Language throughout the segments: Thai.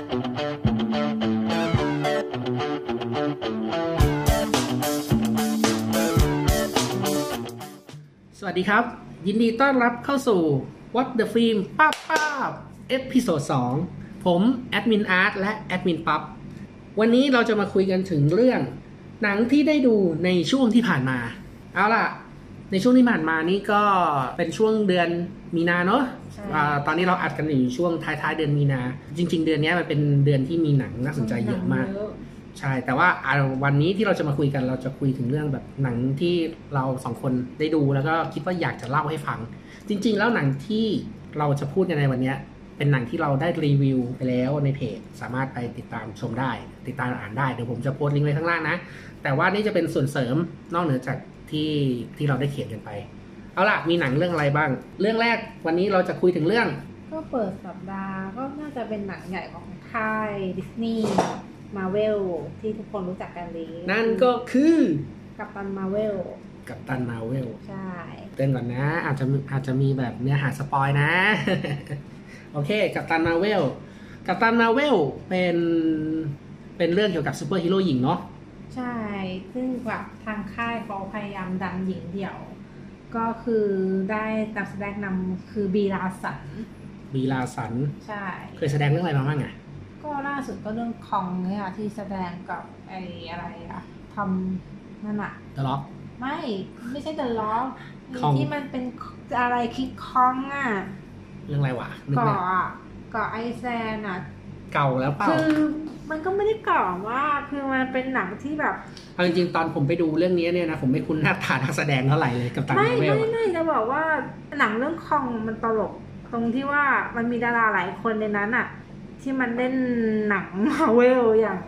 สวัสดีครับ ยินดีต้อนรับเข้าสู่ What the Film ป้าป้า episode 2ผมแอดมินอาร์ตและแอดมินปั๊บวันนี้เราจะมาคุยกันถึงเรื่อง หนังที่ได้ดูในช่วงที่ผ่านมา เอาล่ะ ในช่วงที่ผ่านมานี่ก็เป็นช่วงเดือนมีนาเนอะใช่อ่าตอนนี้เราอัดกันอยู่ช่วงท้ายๆเดือนมีนา จริง ๆ เดือนนี้มันเป็นเดือนที่มีหนังน่าสนใจเยอะมาก ใช่ แต่ว่าอ่าวันนี้ที่เราจะมาคุยกันเราจะคุยถึงเรื่องแบบหนังที่เราสองคนได้ดูแล้วก็คิดว่าอยากจะเล่าให้ฟัง จริง ๆ แล้วหนังที่เราจะพูดกันในวันเนี้ยเป็นหนังที่เราได้รีวิวไปแล้วในเพจ สามารถไปติดตามชมได้ ติดตามอ่านได้เดี๋ยวผมจะโพสต์ลิงก์ไว้ข้างล่างนะ แต่ว่านี่จะเป็นส่วนเสริมนอกเหนือจาก ที่ที่เราได้เขียนกันไป เอาล่ะ มีหนังเรื่องอะไรบ้าง เรื่องแรกวันนี้เราจะคุยถึงเรื่อง ก็เปิดสัปดาห์ก็น่าจะเป็นหนังใหญ่ของค่าย Disney Marvel ที่ทุกคนรู้จักกันดีนั่นก็คือ Captain Marvel Captain Marvel ใช่เตือนก่อนนะ อาจจะอาจจะมีแบบเนื้อหา spoil นะ โอเค Captain Marvel Captain Marvel เป็นเป็นเรื่องเกี่ยวกับซูเปอร์ฮีโร่หญิงเนาะ ใช่ ซึ่งแบบทางค่ายเขาพยายามดันหญิงเดี่ยว ก็คือได้นักแสดงนำคือ Brie Larson Brie Larson ใช่ เคยแสดงเรื่องอะไรมาบ้างอะก็ล่าสุดก็เรื่อง Kong เนี่ยที่แสดงกับไอ้อะไรอะทอมนั่นอะ The Rock ไม่ไม่ใช่ The Rock Kong ที่มันเป็นอะไร King Kong อะเรื่องอะไรวะนึกเกาะไม่ออกอะเกาะไอแซนอะ เก่าแล้วเปล่า คือมันก็ไม่ได้เก่ามากคือมันเป็นหนังที่แบบเอาจริงๆตอนผมไปดูเรื่องนี้เนี่ยนะผมไม่คุ้นหน้าตานักแสดงเท่าไหร่เลยกับตันไม่มาเวลไม่อะไม่จะบอกว่าหนังเรื่องคองมันตลกตรงที่ว่ามันมีดาราหลายคนในนั้นอะที่มันเล่นหนังมาเวลอย่าง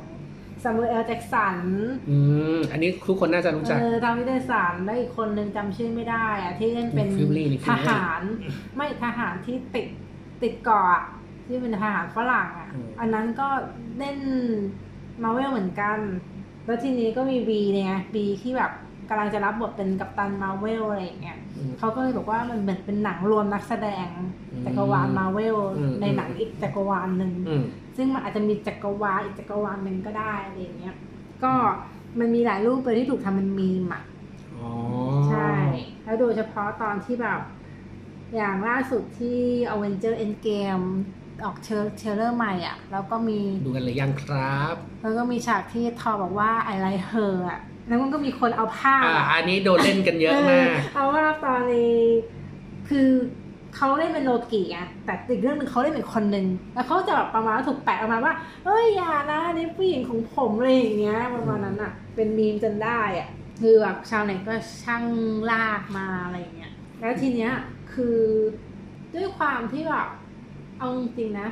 ซามูเอลแจ็กสัน อืม อันนี้ทุกคนน่าจะรู้จัก เออทาวิเดสันแล้วอีกคนนึงจำชื่อไม่ได้อะที่เล่นเป็นฟิลลี่นี่ฟิทลลี่หาร ไม่ทหารที่ติดติดเกาะอะ ที่เป็นทหารฝรั่งอะอืมอันนั้นก็เล่นมาเวลเหมือนกัน แล้วทีนี้ก็มีบีเนี่ยบีที่แบบกำลังจะรับบทเป็นกัปตันมาเวลอะไรอย่างเงี้ยอืมเขาก็เลยบอกว่ามันเหมือนเป็นหนังรวมนักแสดงอืมจักรวาลมาเวลอืมในหนังอีกจักรวาลหนึ่งอืมซึ่งมันอาจจะมีจักรวาลอีกจักรวาลหนึ่งก็ได้อะไรอย่างเงี้ย ก็มันมีหลายรูปเลยที่ถูกทำเป็นมีมอะอ๋อใช่ แล้วโดยเฉพาะตอนที่แบบ อย่างล่าสุดที่ Avenger Endgame ออกเชอร์เชอร์เลอร์ใหม่อะแล้วก็มีดูกันเลยยังครับ แล้วก็มีฉากที่ทอบอกว่า I like her อะแล้วมันก็มีคนเอาภาพอ่าอะอันนี้โดนเล่นกันเยอะมากเอาว่าตอนนี้คือเขาเล่นเป็นโลกิอะแต่อีกเรื่องหนึ่งเขาเล่นเป็นคนหนึ่งแล้วเขาจะแบบประมาณว่าถูกแปะออกมาว่าเอ้ยอย่านะนี่ผู้หญิงของผมอะไรอย่างเงี้ยประมาณนั้นอะเป็นมีมจนได้อะคือแบบชาวเน็ตก็ช่างลากมาอะไรอย่างเงี้ยแล้วทีเนี้ยคือด้วยความที่แบบ เอาจริงๆนะ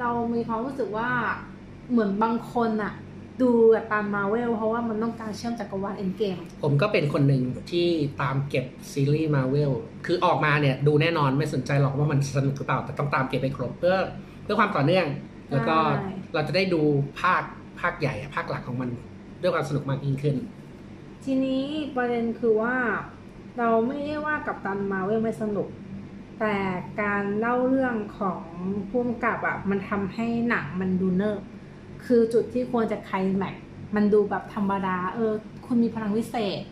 เรามีความรู้สึกว่าเหมือนบางคนอะดูแบบตามมาเวลเพราะว่ามันต้องการเชื่อมจักรวาลเอ็นเกม ผมก็เป็นคนหนึ่งที่ตามเก็บซีรีส์มาเวลคือออกมาเนี่ยดูแน่นอนไม่สนใจหรอกว่ามันสนุกหรือเปล่า แต่ต้องตามเก็บไปครบเพื่อเพื่อความต่อเนื่อง แล้วก็ใช่เราจะได้ดูภาคภาคใหญ่อะภาคหลักของมันด้วยความสนุกมากยิ่งขึ้น ทีนี้ประเด็นคือว่า เราไม่ได้ว่ากับตันมาเวลไม่สนุก แต่การเล่าเรื่องของพุ่มกับอะมันทำให้หนังมันดูเนิบคือจุดที่ควรจะไคลแม็กซ์มันดูแบบธรรมดา เออ คุณมีพลังวิเศษ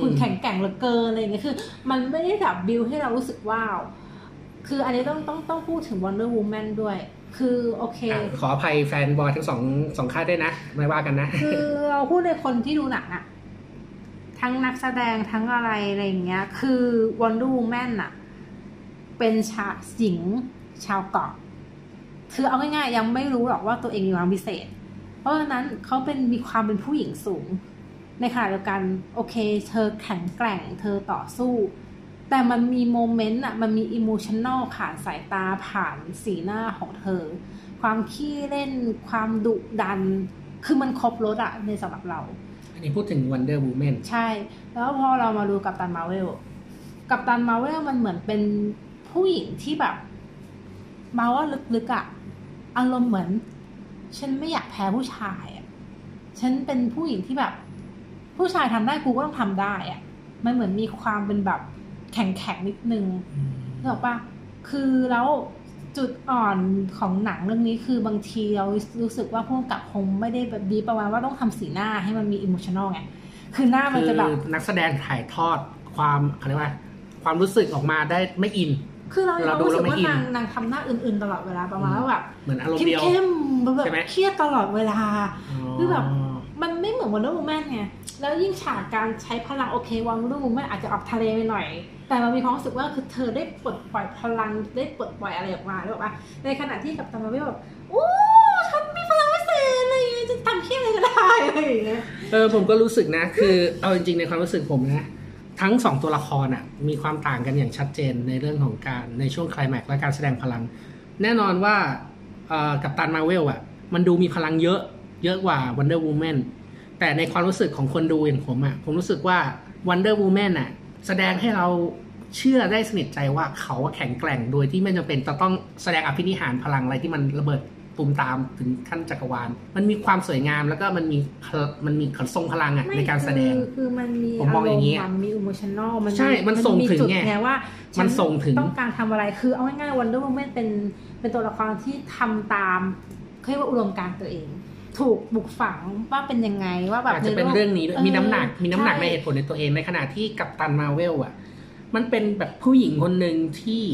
คุณอืมแข็งแกร่งเหลือเกินอะไรอย่างเงี้ยคือ มันไม่ได้แบบบิวให้เรารู้สึกว้าว คืออันนี้ต้องต้องต้องพูดถึง Wonder Woman ด้วย คือโอเคอะขออภัย fanboy ทั้งสองสองค่ายด้วยนะ ไม่ว่ากันนะ คือเราพูดในคนที่ดูหนังอะทั้งนักแสดงทั้งอะไรอะไรอย่างเงี้ย คือ Wonder Woman อะ เป็นชาหญิงชาวเกาะคือเอาง่ายๆยังไม่รู้หรอกว่าตัวเองมีความพิเศษ เพราะฉะนั้นเขาเป็นมีความเป็นผู้หญิงสูง ในขณะเดียวกันโอเค เธอแข็งแกร่ง เธอต่อสู้ แต่มันมี moment อะมันมี emotional ผ่านสายตาผ่านสีหน้าของเธอ ความขี้เล่น ความดุดัน คือมันครบรถอะในสำหรับเรา อันนี้พูดถึง Wonder Woman ใช่ แล้วพอเรามาดูกับตันมาเวล กับตันมาเวลมันเหมือนเป็น ผู้หญิงที่แบบ มาว่าลึกๆอะอารมณ์เหมือน ฉันไม่อยากแพ้ผู้ชายอะฉันเป็นผู้หญิงที่แบบ ผู้ชายทำได้กูก็ต้องทำได้อะมันเหมือนมีความเป็นแบบแข็งๆนิดนึงนึกออกปะคือแล้วจุดอ่อนของหนังเรื่องนี้คือบางทีเรารู้สึกว่าผู้กำกับคงไม่ได้แบบดีประมาณว่าต้องทำสีหน้าให้มันมี emo tional ไง คือหน้ามันจะแบบคือนักแสดงถ่ายทอดความเขาเรียกว่า ความรู้สึกออกมาได้ไม่อิน คือเราเราเราดูรู้สึกแล้วไม่ว่าอินนางนางทำหน้าอื่นๆตลอดเวลาประมาณว่าแบบเหมือนอารมณ์เดียวเข้มๆแบบใช่ไหมเครียดตลอดเวลาคือแบบมันไม่เหมือน Wonder Woman ไงแล้วยิ่งฉากการใช้พลังโอเค Wonder Woman อาจจะออกทะเลไปหน่อย แต่มันมีความรู้สึกว่าคือเธอได้ปลดปล่อยพลังได้ปลดปล่อยอะไรออกมาได้บอกว่าในขณะที่ Captain Marvel แบบโอ้ฉันมีพลังพิเศษอะไรอย่างเงี้ยจะทำเหี้ยอะไรก็ได้อะไรอย่างเงี้ยเออผมก็รู้สึกนะ คือเอาจริงๆในความรู้สึกผมนะ ทั้งสองตัวละครอะมีความต่างกันอย่างชัดเจนในเรื่องของการในช่วงคลแม็กและการแสดงพลัง แน่นอนว่า Captain Marvel อะมันดูมีพลังเยอะเยอะกว่า Wonder Woman แต่ในความรู้สึกของคนดูอย่างผมอะผมรู้สึกว่า Wonder Woman อะแสดงให้เราเชื่อได้สนิทใจว่าเขาแข็งแกร่งโดยที่ไม่จำเป็นจะต้องแสดงอภินิหารพลังอะไรที่มันระเบิด ตูมตามถึงขั้นจักรวาล มันมีความสวยงามแล้วก็มันมีพลมันมีทรงพลังอะในการแสดงคือคือมันมีผมมองอย่างนี้นี้มันมี emotional มันใช่มันส่งถึงจุดไงไงว่า มันส่งถึงต้องการทำอะไรคือเอาง่ายๆวันเดอร์ m ูแมนเป็นเป็นตัวละครที่ทำตามเขาเรียกว่าอุดมการณ์ตัวเอง ถูกบุกฝังว่าเป็นยังไงว่าแบบอาจจะเป็นเรื่องนี้ด้วยเออมีน้ำหนักมีน้ำหนักใช่ในเหตุผลในตัวเองในขณะที่กัปตันมาเวลอะมันเป็นแบบผู้หญิงคนหนึ่งที่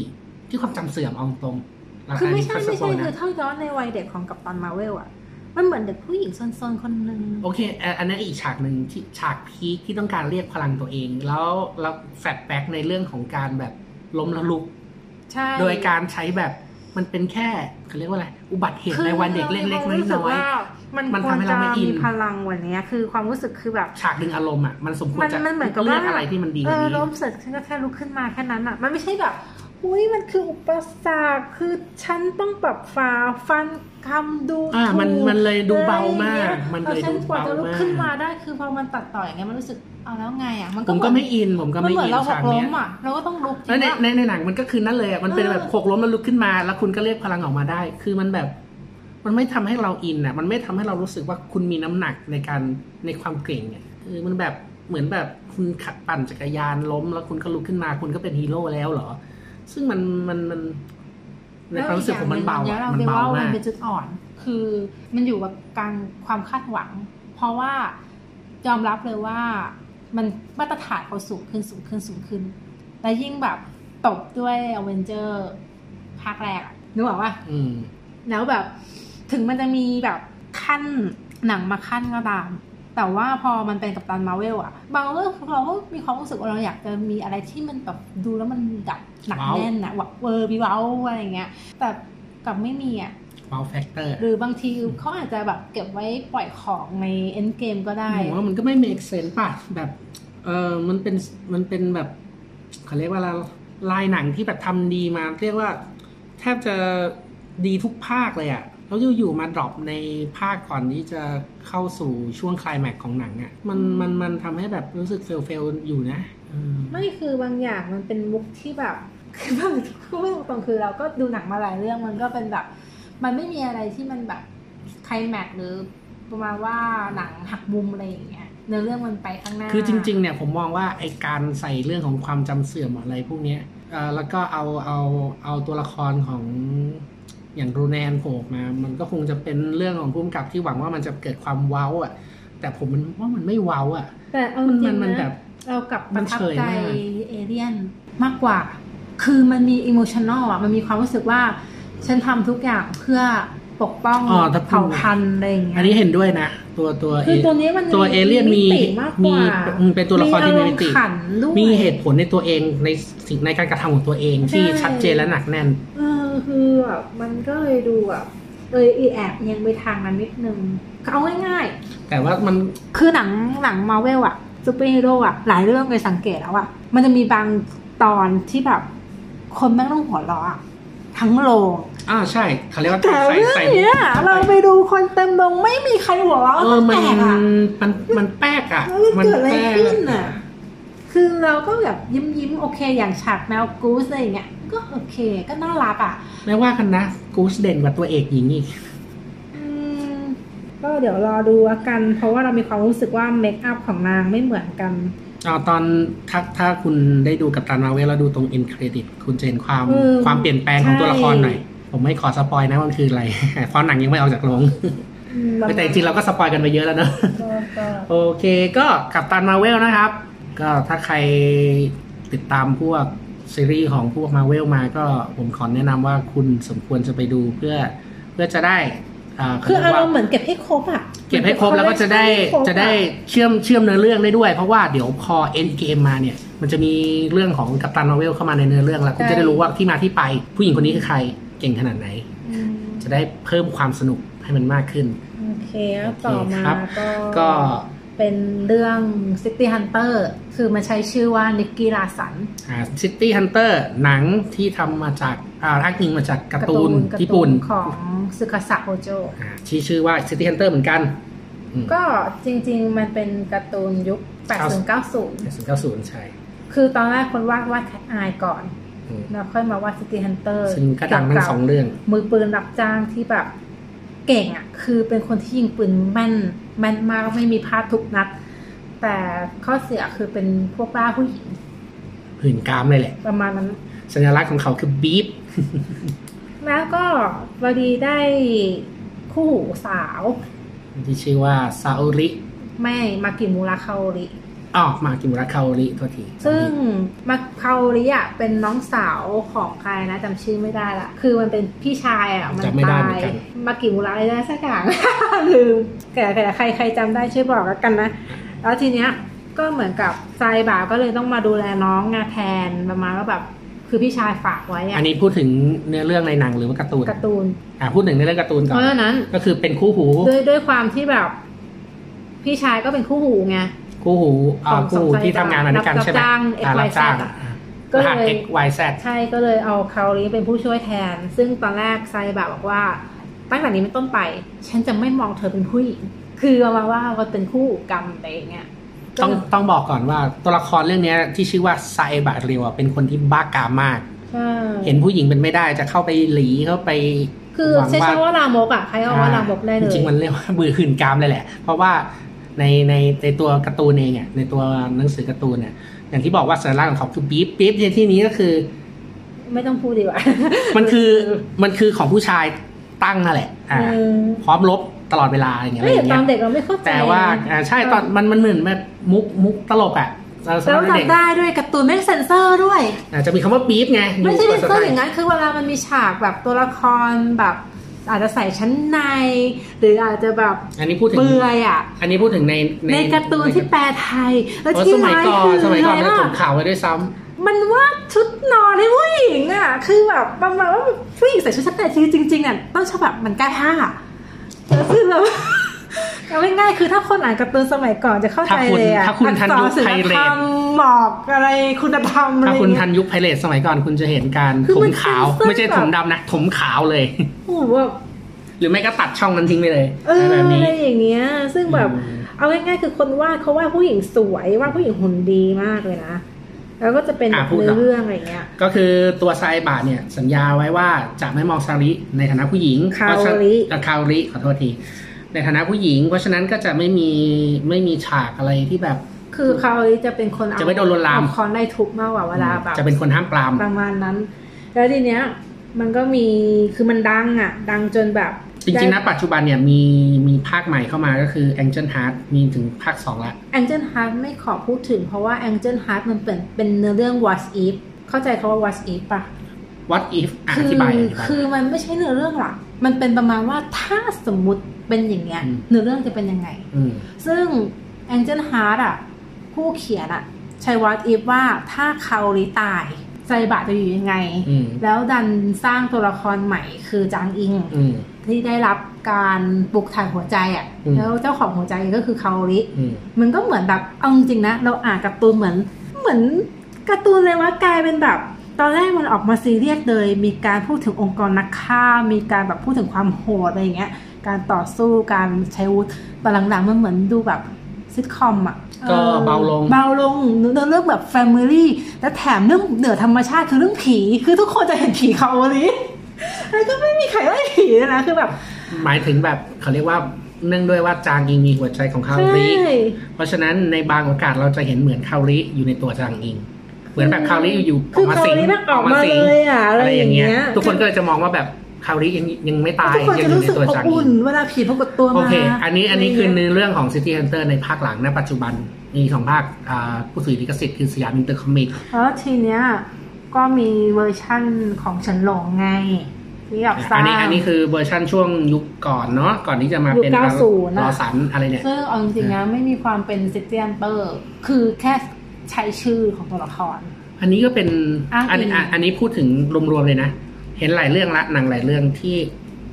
ที่ความจำเสื่อมเอาตรงๆรา คือคาไม่นี้ใช่ก็สไม่ปอใช่ยคือนะถ้าย้อนในวัยเด็กของกัปตันมาเวลอะมันเหมือนเด็กผู้หญิงซนๆคนหนึ่งโอเคอะอันนั้นอีกฉากหนึ่งที่ฉากพีคที่ต้องการเรียกพลังตัวเอง แล้วแล้วแฟลชแบ็กในเรื่องของการแบบล้มละลุกใช่โดยการใช้แบบมันเป็นแค่เขาเรียกว่าอะไรอุบัติเหตุคือในวันเด็กเล็กๆรามีความรู้สึน้อยว่ามันมันควรทำให้เราจะไม่อินมีพลังวันนี้คือความรู้สึกคือแบบๆฉากดึงอารมณ์อะมันสมควรมันจะมันเหมือนกับเลือกว่าอะไรที่มันดีกเอว่าอนี้ล้มเสร็จฉันก็แค่ลุกขึ้นมาแค่นั้นอะมันไม่ใช่แบบ อุ้ยมันคืออุปสรรคคือฉันต้องแบบฝ่าฟันคำดูอ่ามันถูกมันเลยดูเบามากอะไรอย่างงี้มันเลยออฉัดูกว่าเบาจะลุกมาขึ้นมากได้คือพอมันตัดต่ออย่างเงี้ยมันรู้สึกเอาแล้วไงอะมันผมก็ไม่อินผมก็มันไม่เหมืออินนเราหฉากกล้เนี้มยอะเราก็ต้องลุกจริแล้วในงๆในในหนังมันก็คือนั่นเลยอะมันเป็นเออแบบหกล้มแล้วลุกขึ้นมา แล้วคุณก็เรียกพลังออกมาได้ คือมันแบบ มันไม่ทำให้เราอินอะ มันไม่ทำให้เรารู้สึกว่าคุณมีน้ำหนักในการในความเก่งอะคือมันแบบเหมือนแบบคุณขับปั่นจักรยานล้ม แล้วคุณก็ลุกขึ้นมา คุณก็เป็นฮีโร่แล้วเหรอ ซึ่งมันมันมันในความรู้สึกผมมันเบาแล้วอะอีกอย่งหมันงเบาว่มากนเป็นจุดอ่อน คือมันอยู่กับการความคาดหวัง เพราะว่ายอมรับเลยว่ามันมาตรฐานเขาสูงขึ้นสูงขึ้นสูงขึ้น และยิ่งแบบตบด้วย Avenger ภาคแรกอะนึกออกว่าอืมแล้วแบบถึงมันจะมีแบบคั่นหนังมาคั่นก็ตาม แต่ว่าพอมันเป็น Captain Marvel อะบางเรื่องเราก็มีความรู้สึกว่าเราอยากจะมีอะไรที่มันแบบดูแล้วมันดับหนักว้าวแน่นอะวะเวอร์บีเว้าอะไรอย่างเงี้ย แต่กลับไม่มีอะ wow factor หรือบางทีเขาอาจจะแบบเก็บไว้ปล่อยของใน Endgame ก็ได้ผมว่ามันก็ไม่ make sense ป่ะแบบเออมันเป็นมันเป็นแบบเขาเรียกว่าอะไรลายหนังที่แบบทำดีมา เรียกว่าแทบจะดีทุกภาคเลยอะ แล้วอยู่ๆมา drop ในภาคก่อนที่จะเข้าสู่ช่วงไคลายแม็กซ์ของหนังอะมันมันมันทำให้แบบรู้สึก fail fail อยู่นะอืมไม่คือบางอย่างมันเป็นมุกที่แบบคือบางพูดตรงๆคือเราก็ดูหนังมาหลายเรื่องมันก็เป็นแบบ มันไม่มีอะไรที่มันแบบไคลแม็กซ์หรือประมาณว่าหนังหักมุมอะไรอย่างเงี้ยเนื้อเรื่องมันไปข้างหน้า คือจริง ๆ เนี่ยผมมองว่าไอการใส่เรื่องของความจำเสื่อมอะไรพวกเนี้ยเอ่อแล้วก็เอาเอาเอาตัวละครของ อย่างรูแนนโผล่ออกมา มันก็คงจะเป็นเรื่องของผู้กำกับที่หวังว่ามันจะเกิดความเว้าอะ แต่ผมมันว่ามันไม่เว้าอะ แต่เอามัจนริมันงมันๆแบนะบเรากลับปมัระนทับเฉยใจมากเอเลียนมากกว่า คือมันมีอิโมชันอลอะ มันมีความรู้สึกว่า ฉันทำทุกอย่างเพื่อปกป้องอ๋อถ้าพูดเผ่าพันธุ์อะไรอย่างเงี้ย อันนี้เห็นด้วยนะ ตัวตัวคือตัวนี้มันตัวเอเลี่ยนมีติมากกมีว่าอืมเป็นตัวละครที่มีมิติอารมณ์ขันด้วยมีเหตุผลในตัวเองในสิ่งในการกระทำของตัวเองที่ใช่ชัดเจนและหนักแน่นเออ คือแบบมันก็เลยดูแบบเอออีแอบยังไปทางนั้นนิดนึงเอาง่ายๆแต่ว่ามันคือหนังหนังมาเวลอะซูเปอร์ฮีโร่อะหลายเรื่องเลยสังเกตแล้วอะมันจะมีบางตอนที่แบบ คนแม่งต้องหัวเราะอะทั้งโรงอ่าใช่เขาเรียกว่าแต่ใส่เรื่องใส่เนี้ยเราไปดูคนเต็มโรงไม่มีใครหัวเราะเออตั้งมันแต่อะมันมันแปลกอะแล้วมันเกิดอะไรแปลกขึ้นอะคือเราก็แบบยิ้มยิ้มๆโอเคอย่างฉากแมวกูสอะไรอย่างเงี้ย ก็โอเค ก็น่ารักอะไม่ว่ากันนะ กูสเด่นกว่าตัวเอกหญิงอีกอืมก็เดี๋ยวรอดูแล้วกัน เพราะว่าเรามีความรู้สึกว่า makeup ของนางไม่เหมือนกันอ่าตอนถ้าถ้าคุณได้ดูกัปตันมาร์เวลแล้วดูตรง end credit คุณจะเห็นความเออความเปลี่ยนแปลงของตัวละครหน่อย ผมไม่ขอ spoil นะว่ามันคืออะไรเพราะหนังยังไม่ออกจากโรงอืมแต่จริงๆเราก็ spoil กันไปเยอะแล้วเนอะก็ก็โอเคก็กัปตันมาร์เวลนะครับ ก็ถ้าใครติดตามพวก ซีรีส์ของพวกมาเวลมาก็ผมขอแนะนำว่าคุณสมควรจะไปดูเพื่อเพื่อจะได้าคือเขอารเรียกมว่าณ์เหมือนเก็บให้ครบอะ เก็บให้ครบแล้วก็จะได้จะได้เชื่อมเชื่อมเนื้อเรื่องได้ด้วย เพราะว่าเดี๋ยวพอ end game มาเนี่ย มันจะมีเรื่องของกัปตันมาเวลเข้ามาในเนื้อเรื่องแล้วคุณจะได้รู้ว่าที่มาที่ไป ผู้หญิงคนนี้คือใครเก่งขนาดไหนอืมจะได้เพิ่มความสนุกให้มันมากขึ้น โอเคแล้วต่อมาครับก็ก็ เป็นเรื่อง City Hunter คือมันใช้ชื่อว่า Nicky Larson City Hunter หนังที่ทำมาจากอ่าอ้างอิงมาจากการ์ตูนญี่ปุ่นของซึคาสะโฮโจอ่าที่ชื่อว่า City Hunter เหมือนกันอืมก็จริง ๆ มันเป็นการ์ตูนยุค 80-90 90 ใช่ คือตอนแรกคนวาดวาด Cat's Eye ก่อนอืมแล้วค่อยมาวาด City Hunter ซึ่งก็ดังทั้งสองเรื่อง มือปืนรับจ้างที่แบบ เก่งอะคือเป็นคนที่ยิงปืนแม่นแม่นมากไม่มีพลาดทุกนัด แต่ข้อเสียคือเป็นพวกบ้าผู้หญิงหื่นกามเลยแหละ ประมาณนั้นสัญลักษณ์ของเขาคือบีฟแล้วก็พอดีได้คู่หูสาว ที่ชื่อว่าซาโอริแม่มากิมูระคาโอริ อ๋อมากิมุระคาโอริโทษที ซึ่งมาคาโอริอะเป็นน้องสาวของใครนะจำชื่อไม่ได้ละคือมันเป็นพี่ชายอะมันจำไม่ได้ตาเหมือยนกัน มากิมูระอะไรได้สักอย่าง ลืมแต่แต่ใครใครจำได้ช่วยบอกแล้วกันนะ แล้วทีเนี้ยก็เหมือนกับไซบาก็เลยต้องมาดูแลน้องงานแทนประมาณว่าแบบคือพี่ชายฝากไว้อัอะนนี้พูดถึงเนื้อเรื่องในหนังหรือว่าการ์ตูนการ์ตูนอ่าพูดถึงเนื้อเรื่องการ์ตูนก่เพอนราะฉะนั้นก็คือเป็นคู่หูด้วยด้วยความที่แบบ พี่ชายก็เป็นคู่หูไง คู่หูอ่าของคู่หูสองที่ทำงานมาด้วยกันรับใช่ไหมจ้างอ่า XYZ รับจ้างอะอ่าก็รเลยหัส x y z ใช่ก็เลยเอาคาโอริเป็นผู้ช่วยแทน ซึ่งตอนแรกไซบะบอกว่า ตั้งแต่นี้เป็นต้นไป ฉันจะไม่มองเธอเป็นผู้หญิงคือเอามาว่าเราเป็นคู่กรรมอะไรอย่างเงี้ยต้องต้องบอกก่อนว่าตัวละครเรื่องเนี้ยที่ชื่อว่าไซบะเรียวอะเป็นคนที่บ้ากามมากใช่เห็นผู้หญิงเป็นไม่ได้จะเข้าไปหลีเข้าไป คือหวังใช้คำว่าลามกอะใครเอาว่าลามกได้เลยจริงๆมันเรียกว่าบือหื่นกามเลยแหละ เพราะว่า ในในในตัวการ์ตูนเองอะในตัวหนังสือการ์ตูนเนี่ยอย่างที่บอกว่าสัญลักษณ์ของเขาคือบีฟบีฟในที่นี้ก็คือ ไม่ต้องพูดดีกว่า มันคือมันคือของผู้ชายตั้งนั่นแหละ อ่าอืมพร้อมลบตลอดเวลาอย่างเงี้ยอะเฮ้ไรยอย่างตเงี้อยนเด็กเราไม่เข้าใจแต่ว่าอ่าใช่ตอนมันมันเหมือนแบบมุกมุกตลกอะเราสแล้วมัยเด็กจำได้ด้วยการ์ตูนไม่ได้เซนเซอร์ด้วยอาจจะมีคำว่าบีฟไงไม่ใช่ยู่เซนภาเซอษาร์ไทอย่างนั้นคือเวลามันมีฉากแบบตัวละครแบบ อาจจะใส่ชั้นใน หรืออาจจะแบบอันนี้พูดถึงเบื่อยอะอันนี้พูดถึงในในการ์ตูนที่แปลไทย แล้วเพราะที่สมัยร้ายก่อนคือสมัยก่อนอะไรเนี่ยวะผมข่าวไว้ด้วยซ้ำมันวาดชุดนอนให้ผู้หญิงอะ คือแบบประมาณว่าผู้หญิงใส่ชุดชั้นในจริงๆอะต้นฉบับมันแก้ผ้าแล้วคือเรา เอาง่ายๆคือถ้าคนอ่านการ์ตูนสมัยก่อนจะเข้าใจเลยอะถ้าคุณถ้าคุณทันยุคอักษรศิลไพเรตธรรมหมอกอะไรคุณธรรมอะไรถ้าคุณทัเงี้ยนยุคไพเรตสมัยก่อนคุณจะเห็นการคือถมัมนขาวเป็นเส้นไม่ใช่แบบถมดำนะถมขาวเลยโอ้โหแบบหรือไม่ก็ตัดช่องนั้นทิ้งไปเลยเออแบบนี้อะไรอย่างเงี้ย ซึ่งแบบอืมเอาง่ายๆคือคนวาดเขาวาดผู้หญิงสวยวาดผู้หญิงหุ่นดีมากเลยนะแล้วก็จะเป็นแบบเนื้อเรื่องอะไรเงี้ย ก็คือตัวไซบาเนี่ยสัญญาไว้ว่าจะไม่มองซาริในฐานะผู้หญิงคาโอริเพะฉะเอ่อคาโอริขอโทษที ในฐานะผู้หญิง เพราะฉะนั้นก็จะไม่มีไม่มีฉากอะไรที่แบบ คือเขาจะเป็นคนเอาจะไม่โดนลวนลามเอคอนได้ทุกมากกว่าเวลาแบบจะเป็นคนห้ามปรามประมาณนั้น แล้วทีเนี้ยมันก็มีคือมันดังอะ ดังจนแบบจริงๆนะปัจจุบันเนี่ยมีมีภาคใหม่เข้ามาก็คือ Angel Heart มีถึงภาคสองละแ Angel Heart ไม่ขอพูดถึงเพราะว่า Angel Heart มันเป็นเป็นเนื้อเรื่อง What If เข้าใจคำว่า What If ปะ What if อะคืออธิบายอธิบายคือมันไม่ใช่เนื้อเรื่องหรอกมันเป็นประมาณว่าถ้าสมมุติ เป็นอย่างเงี้ยอืมเนื้อเรื่องจะเป็นยังไงอืมซึ่ง Angel Heart อะ ผู้เขียนอะใช้วัดอีฟว่าถ้าคาโอริตายไซบะจะอยู่ยังไงอืมแล้วดันสร้างตัวละครใหม่คือจางอิงอืมที่ได้รับการปลุกถ่ายหัวใจอะอืมแล้วเจ้าของหัวใจก็คือคาโอริอืมมันก็เหมือนแบบเอาจริงๆนะ เราอ่านการ์ตูนเหมือน เหมือนการ์ตูนเลยว่ากลายเป็นแบบ ตอนแรกมันออกมาซีเรียสเลย มีการพูดถึงองค์กรนักฆ่า มีการแบบพูดถึงความโหดอะไรอย่างเงี้ย การต่อสู้การใช้อาวุธแต่หลังๆมันเหมือนดูแบบซิทคอมอะก็เออเบาลง เบาลงเนื้อเรื่องแบบ family และแถมเรื่องเหนือธรรมชาติคือเรื่องผีคือทุกคนจะเห็นผีเขาวันนี้แล้วก็ไม่มีใครไล่ผีเลยนะคือแบบ หมายถึงแบบเขาเรียกว่าเนื่องด้วยว่าจางอิงมีหัวใจของคาโอใช่เพราะฉะนั้นในบางโอกาสเราจะเห็นเหมือนคาโอริอยู่ในตัวจางอิง เหมือนแบบคาโอริอยู่ๆอคืออกมาคาสิโองริมันออกมาสิงเลยอะอะไรอะไรอาอย่ย่างงเงี้เงี้ยยทุกคนก็เลยจะมองว่าแบบ คคาริยังยังไม่ตายทุกคนยัจะอยู่รู้ในสึกตัวอบจางอุ่นอีเวลาผีปรากฏตัวมาโอเค อันนี้อันนี้คือเนื้อเรื่องของ City Hunter ในภาคหลังณปัจจุบันมีสองภาคอ่าผู้ถือลิขสิทธิ์คือสยามอินเตอร์คอมิกแล้วทีเนี้ยก็มีเวอร์ชั่นของฉันหลงไงที่แบบสร้าอังนนี้อันนี้คือเวอร์ชั่นช่วงยุคก่อนเนาะก่อนที่จะมาเป็นยุค90น่ะรอสันอะไรเนี่ยซึ่งเอาจริงๆนะไม่มีความเป็นซิตี้ฮันเตอร์คือแค่ใช้ชื่อของตัวละคร อันนี้ก็เป็นอ้างอิงอันนี้อะอันนี้พูดถึงรวมๆเลยนะ เห็นหลายเรื่องละหนังหลายเรื่องที่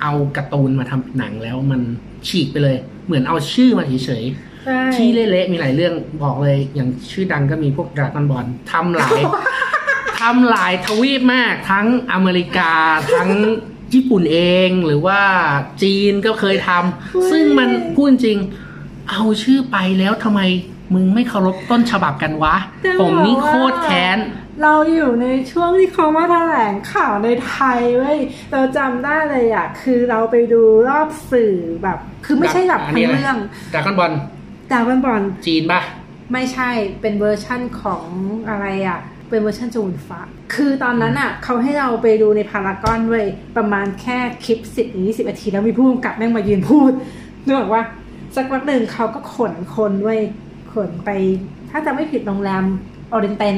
เอาการ์ตูนมาทำเป็นหนังแล้วมันฉีกไปเลย เหมือนเอาชื่อมาเฉยใช่ๆที่เละๆมีหลายเรื่องบอกเลย อย่างชื่อดังก็มีพวกดราก้อนบอลทำหลายทำหลายทวีปมาก ทั้งอเมริกาทั้งญี่ปุ่นเองหรือว่าจีนก็เคยทซึ่งมันพูดจริง เอาชื่อไปแล้วทำไมมึงไม่เคารพต้นฉบับกันวะจะผมนี่บอกว่าโคตรแค้น เราอยู่ในช่วงที่เขามาแถลงข่าวในไทยเว้ย เราจำได้เลยอะคือเราไปดูรอบสื่อแบบ คือไม่ใช่แบบอันทั้นี้งอะไรเรื่อง Dragon Ball Dragon Ball จีนป่ะไม่ใช่เป็นเวอร์ชั่นของอะไรอะเป็นเวินฟะ คือตอนนั้นอะเขาให้เราไปดูในพารากอนเว้ย ประมาณแค่คลิปสิบยี่สิบนาทีแล้วมีผู้กำกับแม่งมายืนพูดนึกออกว่าสักพักหนึ่งเขาก็ขนคนเว้ยขนไป ถ้าจะไม่ผิดโรงแรมออเรนเตน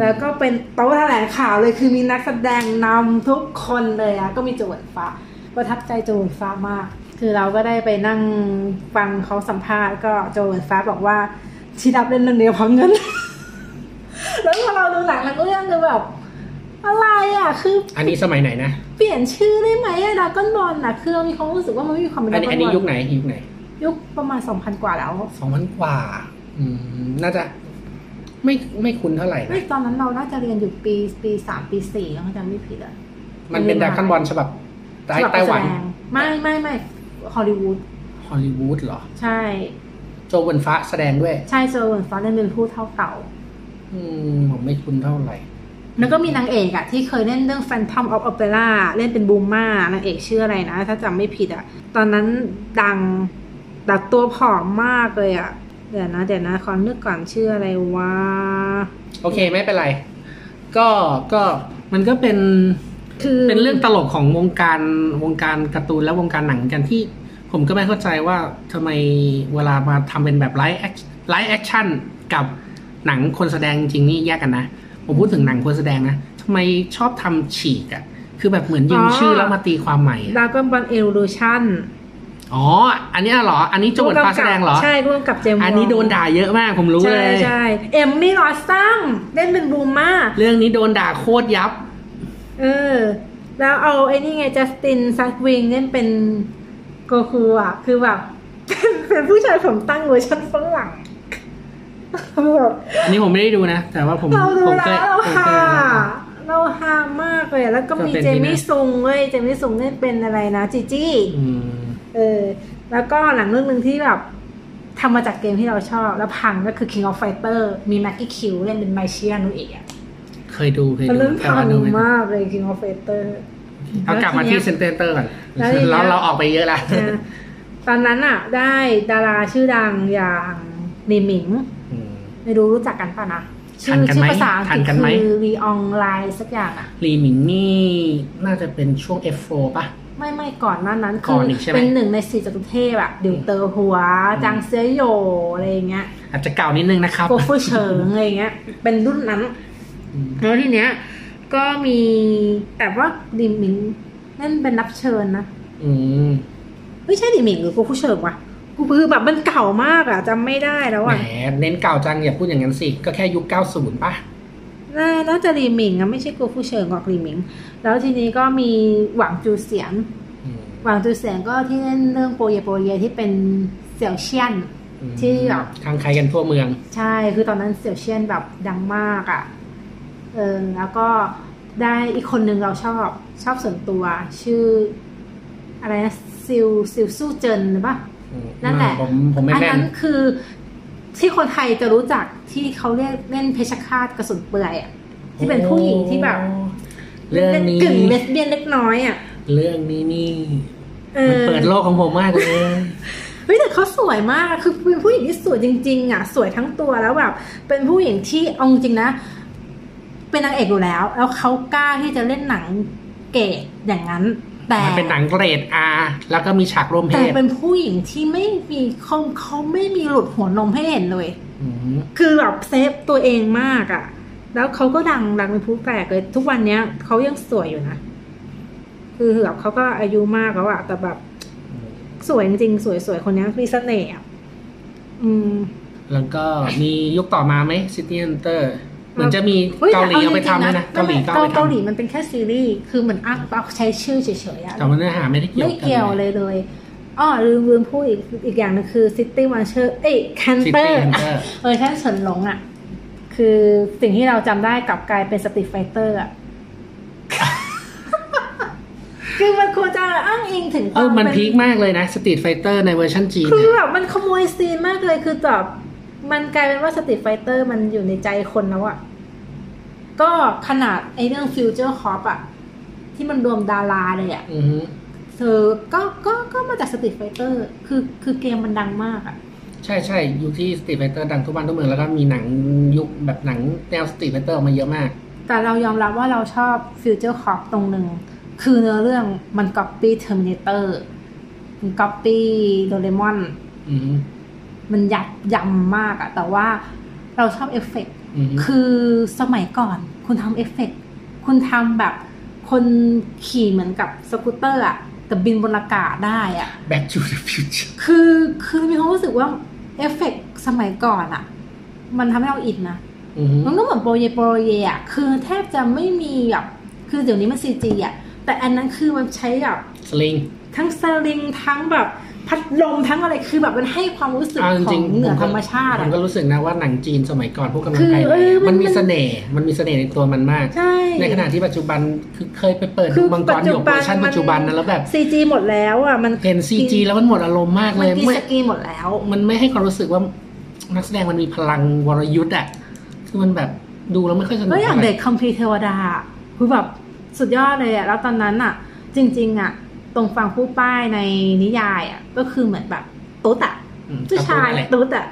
แล้วก็เป็นโต๊ะแถลงข่าวเลยคือมีนักแสดงนำทุกคนเลยอะก็มีโจวนฟ้าประทับใจโจวนฟ้ามาก คือเราก็ได้ไปนั่งฟังเขาสัมภาษณ์ก็โจวนฟ้าบอกว่าที่รับเล่นเรื่องเดียวเพราะเงิน แล้วพอเราดูหนังทั้งเรื่องคือแบบอะไรอะคือ อันนี้สมัยไหนนะ เปลี่ยนชื่อได้ไหมอะดราก้อนบอลน่ะคือเรามีความรู้สึกว่ามันไม่มีความเป็นอัดนรานี้ก้อนอันบอลนี้ยุคไหนยุคไหน ยุคประมาณสองพันกว่าแล้วสองพันกว่า อืมน่าจะ ไม่ไม่คุ้นเท่าไหร่ไม่นะตอนนั้นเราน่าจะเรียนอยู่ปีปีสามปีสี่แล้วจำไม่ผิดอะมันเป็นดราก้อนบอลฉบับไต้ฉบับไต้หวันแสดงไม่ไม่ไม่ฮอลลีวูดฮอลลีวูดเหรอ ใช่ โจเวนฟ้าแสดงด้วย ใช่โจวนฟ้าเล่นเป็นผู้เท่าเต่า อืมผมไม่คุ้นเท่าไหร่ แล้วก็มีนางเอกอะที่เคยเล่นเรื่อง Phantom of Opera เล่นเป็นบูมมานางเอกชื่ออะไรนะ ถ้าจำไม่ผิดอะตอนนั้นดังแต่ตัวผอมมากเลยอะ เดี๋ยวนะเดี๋ยวนะขอนึกก่อนชื่ออะไรวะโอเคไม่เป็นไร ก็ก็มันก็เป็นคือเป็นเรื่องตลกของวงการวงการการ์ตูนและวงการหนังกันที่ ผมก็ไม่เข้าใจว่าทำไมเวลามาทำเป็นแบบ live ac live action กับหนังคนแสดงจริงๆนี่แยกกันนะ ผมพูดถึงหนังคนแสดงนะทำไมชอบทำฉีกอะ่ะคือแบบเหมือนยืมชื่อแล้วมาตีความใหม่อะ Dragonball Evolution อ๋อ อันนี้เหรอ อันนี้โจวเหวินฟะแสดงเหรอ ใช่ร่วมกับเจมส์อันนี้โดนด่าเยอะมากผมรู้ใช่เลย ใช่เอมมี่ลอสซัมเล่นเป็นบลูม่าเรื่องนี้โดนด่าโคตรยับ เออ แล้วเอาไอ้นี่ไงจัสตินแชตวินเล่นเป็นโกคูอะ คือแบบเป็นผู้ชายผมตั้งเวอร์ชันฝรั่งแบบอันนี้ผมไม่ได้ดูนะ แต่ว่าผมเราดูผมแล้เคยวเราผมฮาเคยเราฮามากเลยอะแล้วก็มีก็เป็นเจที่มี่น่าซุงเว้ยเจมี่ซุงเล่นเป็นอะไรนะจีจี้อืม เออ แล้วก็หนังเรื่องหนึ่งที่แบบทำมาจากเกมที่เราชอบ แล้วพังก็คือ King of Fighter มีแม็กกี้คิวเล่นเป็นไมเชียนุเอะอะเคยดูเคยมันดูเรื่องแต่พัว่างดูไม่มากเลย King of Fighter เอากลับมาที่ center ก่อนแล้วทีเนี้ยเราเราออกไปเยอะละนะตอนนั้นอะได้ดาราชื่อดังอย่างลีหมิงอืมไม่รู้รู้จักกันป่ะนะชื่ทันกันชื่ไหมภาษาอังทักฤนษกันไหมคือรีอองไลน์สักอย่างอะลีหมิงนี่น่าจะเป็นช่วง F4 ป่ะ ไม่ไม่ก่อนหน้านั้นคือก่อนอีกใช่ไหมเป็นหนึ่งในสี่จตุเทพอะหลิวเต๋อหัว จางเสวียโหย่วอะไรอย่างเงี้ย อาจจะเก่านิดนึงนะครับกัวฟู่เฉิงอะไรอย่างเงี้ย เป็นรุ่นนั้นอืมแล้วทีเนี้ย ก็มีแต่ว่าดิหมิงนั่นเป็นรับเชิญนะอืมไม่ใช่ดิหมิงหรือโกฟูเฉิงวะกูคือแบบมันเก่ามากอะจำไม่ได้แล้วแหมอะเน้นเก่าจังอย่าพูดอย่างนั้นสิ ก็แค่ยุค90ป่ะ น่าน่าจะรีหมิงอะไม่ใช่โกฟูเฉิงหรอกรีหมิง แล้วทีนี้ก็มีหวังจูเสียนอืมหวังจูเสียนก็ที่เล่นเรื่องโปรเยโปรเยที่เป็นเสี่ยวเชียนอืมที่แบบทางใครกันทั่วเมือง ใช่คือตอนนั้นเสี่ยวเชียนแบบดังมากอะ่ะเออแล้วก็ได้อีกคนนึงเราชอบชอบส่วนตัว ชื่อ อะไรนะซิลซิลสู้เจินหรือปะอืมนั่นแหละผมผมไม่อันแม่นนั้นคือ ที่คนไทยจะรู้จักที่เขาเรียกเล่นเพชฌฆาตกระสุนเปื่อยอะที่เป็นผู้หญิงที่แบบเรื่องนี้กึ่งเลสเบี้ยนเล็กน้อยอะเรื่องนี้นี่เอมันอเปิดโลกของผมมากเลยเฮ้ยแต่เขาสวยมากอะคือเป็นผู้หญิงที่สวยจริง ๆ อะ สวยทั้งตัวแล้วแบบเป็นผู้หญิงที่เอาจริงๆนะ เป็นนางเอกอยู่แล้ว แล้วเขากล้าที่จะเล่นหนังเกตอย่างนั้น แต่มันเป็นหนังเกรด R แล้วก็มีฉากร่วมเพแต่ศเป็นผู้หญิงที่ไม่มีเขาเขาไม่มีหลุดหัวนมให้เห็นเลยอืมคือแบบเซฟตัวเองมากอะ่ะ แล้วเขาก็ดังดังเป็นผู้แปลกเลย ทุกวันเนี้ยเขายังสวยอยู่นะ คือแบบเขาก็อายุมากแล้วอะแต่แบบ สวยจริงๆสวยๆคนนี้มีเสน่ห์อะอืม แล้วก็มียุคต่อมาไหม City Hunter เหมือนจะมีเฮ้ยเกาหลีเอาไปทำแต่ด้วยนะจริเกาหลีก็เอาไปเกาหลีทำมันเป็นแค่ซีรีส์คือเหมือนอ้างเอาใช้ชื่อเฉยๆอะแต่ว่าเนื้อหาไม่ได้เกี่ยวไม่เกี่ยวเลยเลยอ๋อลืมลืมพูดอีกอีกอย่างหนึ่งคือ City Watcher เอ้ยซิ Canter ตี้ฮันเตอร์เวอร์ชันเฉินหลงอะ คือสิ่งที่เราจำได้กลับกลายเป็น Street Fighter อะคือมันควรจะอ้างอิงถึงคเอวามอมันเป็น peak มากเลยนะ Street Fighter ในเวอร์ชันจีนคือเนี่ยแบบมันขโมย scene มากเลยคือแบบมันกลายเป็นว่า Street Fighter มันอยู่ในใจคนแล้วอะ ก็ขนาดไอ้เรื่อง Future Cops อะที่มันรวมดาราเลยอะอือฮึเธอก็ก็ก็มาจาก Street Fighter คือคือเกมมันดังมากอะใช่ใช่ยุคที่ Street Fighter ดังทุกบ้านทุกเมืองแล้วก็มีหนังยุคแบบหนังแนว Street Fighter ออกมาเยอะมาก แต่เรายอมรับว่าเราชอบ Future Cops ตรงหนึ่งคือเนื้อเรื่องมัน copy Terminator มันก๊อปปี้โดเรมอนอือฮึมันยัดยำมากอะแต่ว่าเราชอบเอฟเฟกต์อือฮึ คือสมัยก่อนคุณทำเอฟเฟกต์คุณทำแบบคนขี่เหมือนกับสกู๊ตเตอร์อะแต่บินบนอากาศได้อะ Back to the Future คือคือมีความรู้สึกว่าเอฟเฟกต์สมัยก่อนอะมันทำให้เราอินนะอือฮึมันก็เหมือนโปรเยโปรเยอะคือแทบจะไม่มีแบบคือเดี๋ยวนี้มันซีจีอะแต่อันนั้นคือมันใช้แบบสลิงทั้งสลิงทั้งแบบ พัดลมทั้งอะไรคือแบบมันให้ความรู้สึกเอาจขอริงงๆเหนือผมก็ธรรมชาติผอะมก็รู้สึกนะว่าหนังจีนสมัยก่อนพวกกำลังคือไกลเออมันมันมีมันเสน่ห์มันมีเสน่ห์ในตัวมันมากใช่ในขณะที่ปัจจุบันคือเคยไปเปิดคืดูอมังกรหยกเวอร์ชันปัจจุบันนะแล้วแบบซีจีหมดแล้วอะมันเห็นซีจีแล้วมันหมดอารมณ์มากมัเลนยกีไม่สกีหมดแล้ว มันไม่ให้ความรู้สึกว่านักแสดงมันมีพลังวรยุทธ์อะคือมันแบบดูแล้วไม่ค่อยสนุกก็อย่างท่ไหร่เด็กคัมภีร์เทวดาคือแบบสุดยอดเลยอะแล้วตอนนั้นอะจริง ๆอะ ตงฟางปุ๊ป้ายในนิยายอะก็คือเหมือนแบบตุ๊ดอะอืมผู้ชายการ์ตูนอะไรตุ๊ดอะ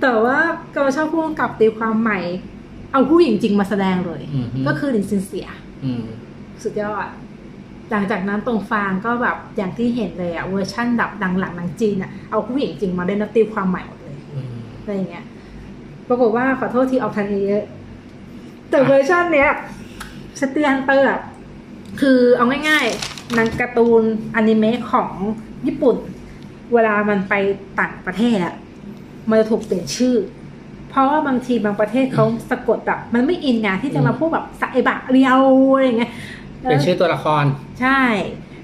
แต่ว่าก็ชอบผู้กำกับตีความใหม่ เอาผู้หญิงจริงมาแสดงเลยอืมฮึก็คือหลินชิงเสียอืมสุดยอดหลังจากนั้นตงฟางก็แบบอย่างที่เห็นเลยอะเวอร์ชั่นดับดังหลังหนังจีนอะเอาผู้หญิงจริงมาเล่นแล้วตีความใหม่หมดเลยอืมอะไรอย่างเงี้ยปรากฏว่าขอโทษที่เอาทันเยอะแต่เวอร์ชันเนี้ย City Hunter อะคือเอาง่ายๆ หนังการ์ตูนอนิเมะของญี่ปุ่น เวลามันไปต่างประเทศอะมันจะถูกเปลี่ยนชื่อ เพราะว่าบางทีบางประเทศเขาสะกดแบบ มันไม่อินไงที่จะมาพูดแบบสะไอบะเรียวอะไรอย่างเงี้ยเป็นชื่อตัวละคร ใช่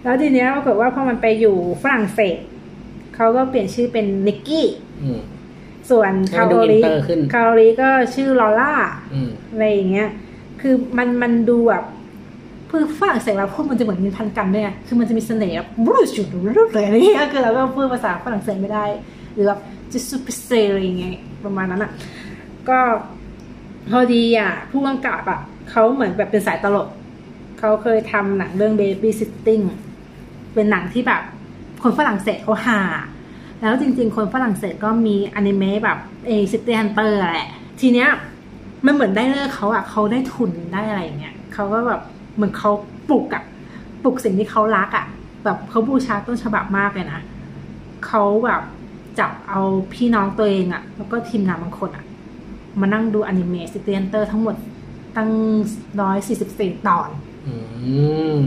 แล้วทีเนี้ยปรากฏว่าพอมันไปอยู่ฝรั่งเศสเขาก็เปลี่ยนชื่อเป็นนิกกี้อืมส่วนให้คามันดูโรลีอินเตอร์ขึ้นคาโรลีก็ชื่อลอล่าอืมอะไรอย่างเงี้ย คือมันมันดูแบบ คือฝรั่งเศสเราพูดมันจะเหมือนมีพันกันด้วยไงคือมันจะมีเสน่ห์แบบบรูชุดเลยอะไรเงี้ยคือเราก็พูดภาษาฝรั่งเศสไม่ได้ หรือแบบจะซูเปอร์เซอะไรอย่างเงี้ยประมาณนั้นอะ ก็พอดีอะผู้กำกับอะเขาเหมือนแบบเป็นสายตลกเขาเคยทำหนังเรื่อง Baby Sitting เป็นหนังที่แบบ คนฝรั่งเศสเขาฮา แล้วจริง ๆ คนฝรั่งเศสก็มีอนิเมะแบบเอ City Hunter แหละ ทีเนี้ยมันเหมือนได้ฤกษ์เขาอะเขาได้ทุนได้อะไรอย่างเงี้ยเขาก็แบบ เหมือนเขาปลุกอะปลุกสิ่งที่เขารักอะแบบเขาบูชาต้นฉบับมากเลยนะเขาแบบจับเอาพี่น้องตัวเองอะแล้วก็ทีมงานบางคนอะมานั่งดูอนิเมะ City Hunter ทั้งหมดตั้งร้อยสี่สิบสี่ตอนอืม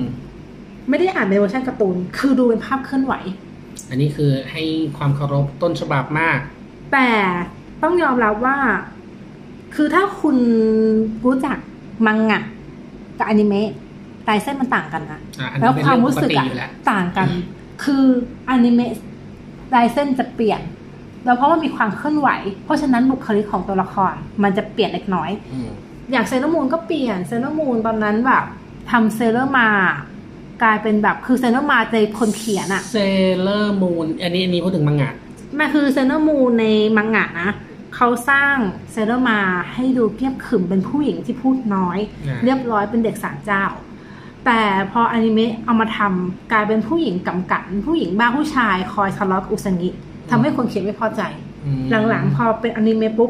ไม่ได้อ่านเป็นเวอร์ชันการ์ตูน คือดูเป็นภาพเคลื่อนไหว อันนี้คือให้ความเคารพต้นฉบับมาก แต่ต้องยอมรับว่า คือถ้าคุณรู้จักมังงะกับอนิเมะ ลายเส้นมันต่างกันนะอะอันแล้นี้วเป็นเรื่องปกติอยู่แล้ว แล้วความรู้สึกอะต่างกัน คืออนิเมะลายเส้นจะเปลี่ยนแล้วเพราะว่ามีความเคลื่อนไหว เพราะฉะนั้นบุคลิกของตัวละครมันจะเปลี่ยนเล็กน้อยอืมอย่างเซเลอร์มูนก็เปลี่ยนเซเลอร์มูนตอนนั้นแบบทำเซเลอร์มาร์สกลายเป็นแบบคือเซเลอร์มาร์สในคนเขียนอะเซเลอร์มูนอันนี้อันนี้พูดถึงมังงะมันคือเซเลอร์มูนในมังงะนะเขาสร้างเซเลอร์มาร์สให้ดูเรียบขรึมเป็นผู้หญิงที่พูดน้อยอ่าเรียบร้อยเป็นเด็กศาลเจ้า แต่พออนิเมะเอามาทำกลายเป็นผู้หญิงก๋ากั่นผู้หญิงบ้าผู้ชายคอยทะเลาะกับอุซางิทำให้คนเขียนไม่พอใจอืมหลังๆ พอเป็นอนิเมะปุ๊บ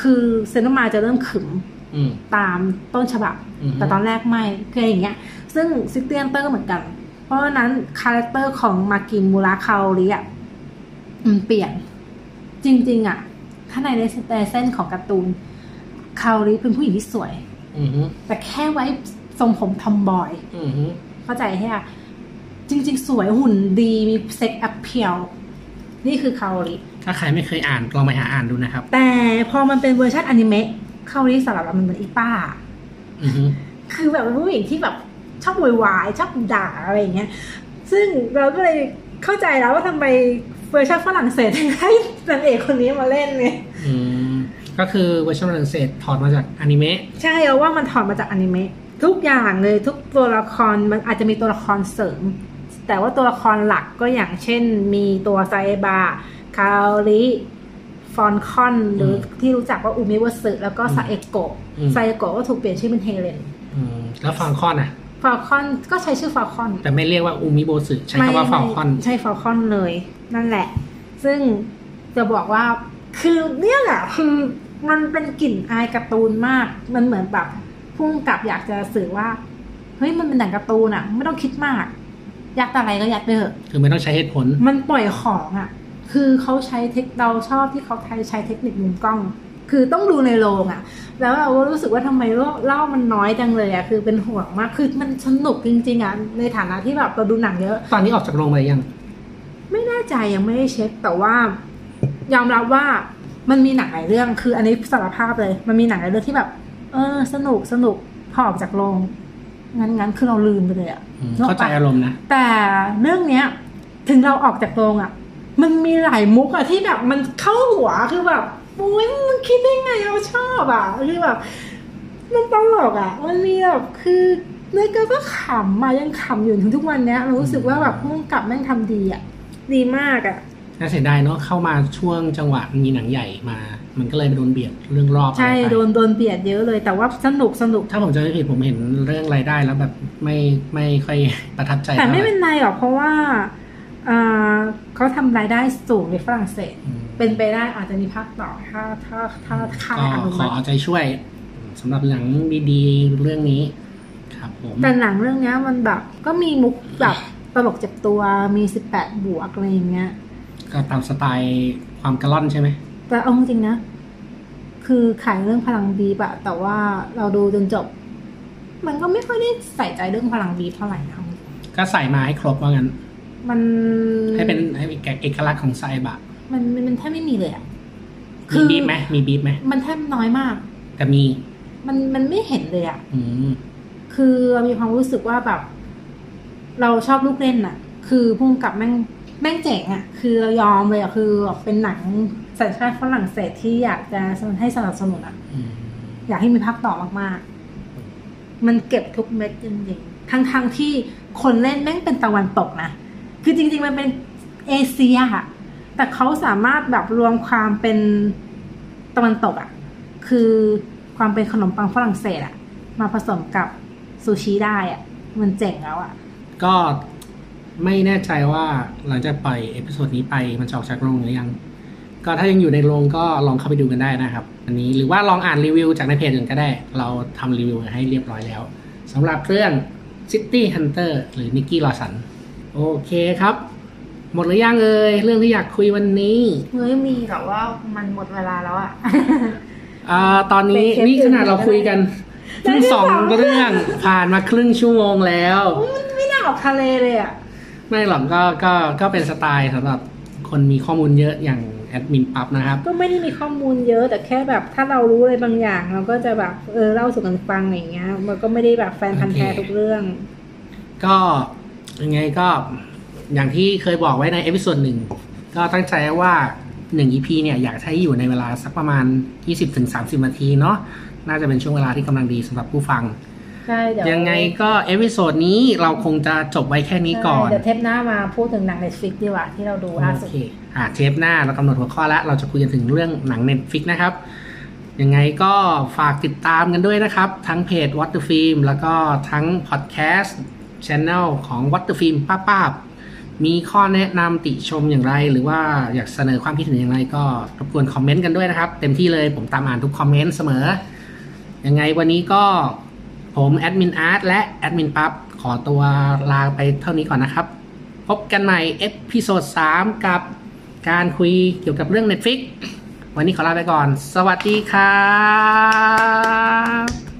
คือเซเลอร์มาร์สจะเริ่มขรึมอืมตามต้นฉบับอือฮึแต่ตอนแรกไม่คืออย่างเงี้ย ซึ่ง City Hunter ก็เหมือนกัน เพราะฉะนั้นคาแรคเตอร์ของมากิมูระคาโอริอะมันเปลี่ยน จริง ๆ อะ ถ้าในในเส้นของการ์ตูนคาโอริเป็นผู้หญิงที่สวยอือฮึแต่แค่ไว้ ทรงผมทอมบอยอือฮึเข้าใจใช่ไหมจริง ๆ สวยหุ่นดีมี sex appeal นี่คือคาโอริถ้าใครไม่เคยอ่านลองไปหาอ่านดูนะครับ แต่พอมันเป็นเวอร์ชันอนิเมะคาโอริสำหรับเรามันเหมือนอีป้าอือฮึคือแบบเป็นผู้หญิงที่แบบชอบโวยวายชอบด่าอะไรอย่างเงี้ย ซึ่งเราก็เลยเข้าใจแล้วว่าทำไมเวอร์ชันฝรั่งเศสถึงให้นางเอกคนนี้มาเล่นเนี่ยอืมก็คือเวอร์ชันฝรั่งเศสถอดมาจากอนิเมะใช่เอาว่ามันถอดมาจากอนิเมะ ทุกอย่างเลยทุกตัวละครมันอาจจะมีตัวละครเสริม แต่ว่าตัวละครหลักก็อย่างเช่น มีตัวไซบะคาโอริฟอลคอน หรือที่รู้จักว่าอูมิโบสึแล้วก็ซาเอโกะซาเอโกะก็ถูกเปลี่ยนชื่อเป็นเฮเลนอืมแล้วฟอลคอนอะฟอลคอนก็ใช้ชื่อฟอลคอน แต่ไม่เรียกว่าอูมิโบสึใช้คำว่าฟอลคอนไม่ใช่ฟาคอนเลย นั่นแหละ ซึ่งจะบอกว่าคือเนี่ยแหละคือมันเป็นกลิ่นอายการ์ตูนมาก มันเหมือนแบบ พุ่งกับอยากจะสื่อว่าเฮ้ยมันเป็นหนังการ์ตูนอะไม่ต้องคิดมาก อยากอะไรก็อยากไปเถอะคือไม่ต้องใช้เหตุผล มันปล่อยของอะคือเขาใช้เทคเราชอบที่เขาใช้เทคนิคมุมกล้อง คือต้องดูในโรงอะแล้วเราก็รู้สึกว่าทำไมเล่าเล่ามันน้อยจังเลยอะคือเป็นห่วงมากคือมันสนุกจริงๆอะในฐานะที่แบบเราดูหนังเยอะ ตอนนี้ออกจากโรงไปยัง ไม่แน่ใจยังไม่ได้เช็คแต่ว่ายอมรับว่ามันมีหนังหลายเรื่อง คืออันนี้สารภาพเลย มันมีหนังหลายเรื่องที่แบบ เออ สนุกสนุกพอออกจากโรงงั้นงั้นคือเราลืมไปเลยอะอืมนึกอเข้าอกใจปะอารมณ์นะ แต่เรื่องเนี้ย ถึงเราออกจากโรงอะมันมีหลายมุกอะที่แบบมันเข้าหัวคือแบบโอ้ยมันคิดได้ไงเราชอบอะคือแบบมันตลกอะมันมีแบบคือเนื้อก็ก็ขำมายังขำอยู่ถึงทุกวันเนี้ยเรารู้สึกว่าแบบพุ่งกับแม่งทำดีอะดีมากอะน่าเสียดายเนาะเข้ามาช่วงจังหวะมีหนังใหญ่มา มันก็เลยไปโดนเบียดเรื่องรอบใช่อะไรไปโดนโดนเบียดเยอะเลย แต่ว่าสนุกสนุกถ้าผมจำไม่ผิดผมเห็นเรื่องรายได้แล้วแบบไม่ไม่ค่อยประทับใจแต่ไม่ท่าหร่เป็นไรหรอกเพราะว่าอ่าเขาทำรายได้สูงในฝรั่งเศสอืมเป็นไปได้อาจจะมีภาคต่อถ้าถ้าถ้าค่ายก็อนุขอมัติเอาใจช่วยสำหรับหนังดีๆเรื่องนี้ ครับผมแต่หนังเรื่องเนี้ยมันแบบก็มีมุกแบบตลกเจ็บตัวมีสิบแปดบวกอะไรอย่างเงี้ยก็ตามสไตล์ความกระล่อนใช่ไหม แต่เอาจริงๆนะ คือขายเรื่องพลังบีบอะแต่ว่าเราดูจนจบ มันก็ไม่ค่อยได้ใส่ใจเรื่องพลังบีบเท่าไหร่นะก็ใส่มาให้ครบว่างั้น มันให้เป็นให้เป็นเอกลักษณ์ของไซบะ มันมันมันแทบไม่มีเลยอะมีบีบไหมมีบีบไหมมันแทบน้อยมาก แต่มี มันมันไม่เห็นเลยอะอืมคือเรามีความรู้สึกว่าแบบ เราชอบลูกเล่นอะคือพุ่งกับแม่งแม่งเจ๋งอะคือเรายอมเลยอะคือแบบเป็นหนัง สัญชาติฝรั่งเศสที่อยากจะให้สนับสนุนอะอืมอยากให้มีภาคต่อมากๆ มันเก็บทุกเม็ดจริงๆทั้งๆทที่คนเล่นแม่งเป็นตะวันตกนะ คือจริง ๆ มันเป็นเอเชียอะแต่เขาสามารถแบบรวมความเป็นตะวันตกอะคือความเป็นขนมปังฝรั่งเศสอะมาผสมกับซูชิได้อะมันเจ๋งแล้วอะก็ไม่แน่ใจว่าหลังจากปล่อย episode นี้ไปมันจะออกจากโรงหรือยัง ก็ถ้ายังอยู่ในโรงก็ลองเข้าไปดูกันได้นะครับ อันนี้หรือว่าลองอ่านรีวิวจากในเพจอื่นก็ได้ เราทำรีวิวให้เรียบร้อยแล้วสำหรับเรื่อง City Hunter หรือ Nicky Lawson โอเคครับ หมดหรือยังเอ่ยเรื่องที่อยากคุยวันนี้เฮ้ยมีแต่ว่ามันหมดเวลาแล้วอะอ่าตอนนี้เป็นเทปนี่ขนาดเราคุยกันได้เพิ่งได้สองสองเรื่องผ่านมาครึ่งชั่วโมงแล้วมันไม่น่าออกทะเลเลยอะไม่หรอกก็ก็ก็เป็นสไตล์สำหรับคนมีข้อมูลเยอะอย่าง แอดมินปั๊บนะครับ ก็ไม่ได้มีข้อมูลเยอะแต่แค่แบบถ้าเรารู้อะไรบางอย่าง เราก็จะแบบเออเล่าสู่กันฟังอย่างเงี้ย มันก็ไม่ได้แบบแฟนพันธ์แท้โอเคทุกเรื่อง ก็ยังไงก็อย่างที่เคยบอกไว้ใน episode หนึ่งก็ตั้งใจว่าหนึ่ง EP เนี่ยอยากให้อยู่ในเวลาสักประมาณ 20-30นาทีเนาะน่าจะเป็นช่วงเวลาที่กำลังดีสำหรับผู้ฟังใช่เดี๋ยวยังไงก็ episode นี้เราคงจะจบไว้แค่นี้ก่อนใช่เดี๋ยวเทปหน้ามาพูดถึงหนัง Netflix ดีกว่าที่เราดูล่าโอสุด โอเคอ่าเทปหน้าเรากำหนดหัวข้อแล้ว เราจะคุยกันถึงเรื่องหนัง Netflix นะครับ ยังไงก็ฝากติดตามกันด้วยนะครับ ทั้งเพจ What the Film แล้วก็ทั้งพอดแคสต์ Channel ของ What the Film ถ้าถ้ามีข้อแนะนำติชมอย่างไร หรือว่าอยากเสนอความคิดเห็นอย่างไร ก็รบกวนคอมเมนต์กันด้วยนะครับ เต็มที่เลยผมตามอ่านทุกคอมเมนต์เสมอ ยังไงวันนี้ก็ผมแอดมินอาร์ตและแอดมินปั๊บขอตัวลาไปเท่านี้ก่อนนะครับ พบกันใหม่ episode 3กับ การคุยเกี่ยวกับเรื่อง Netflix วันนี้ขอลาไปก่อน สวัสดีครับ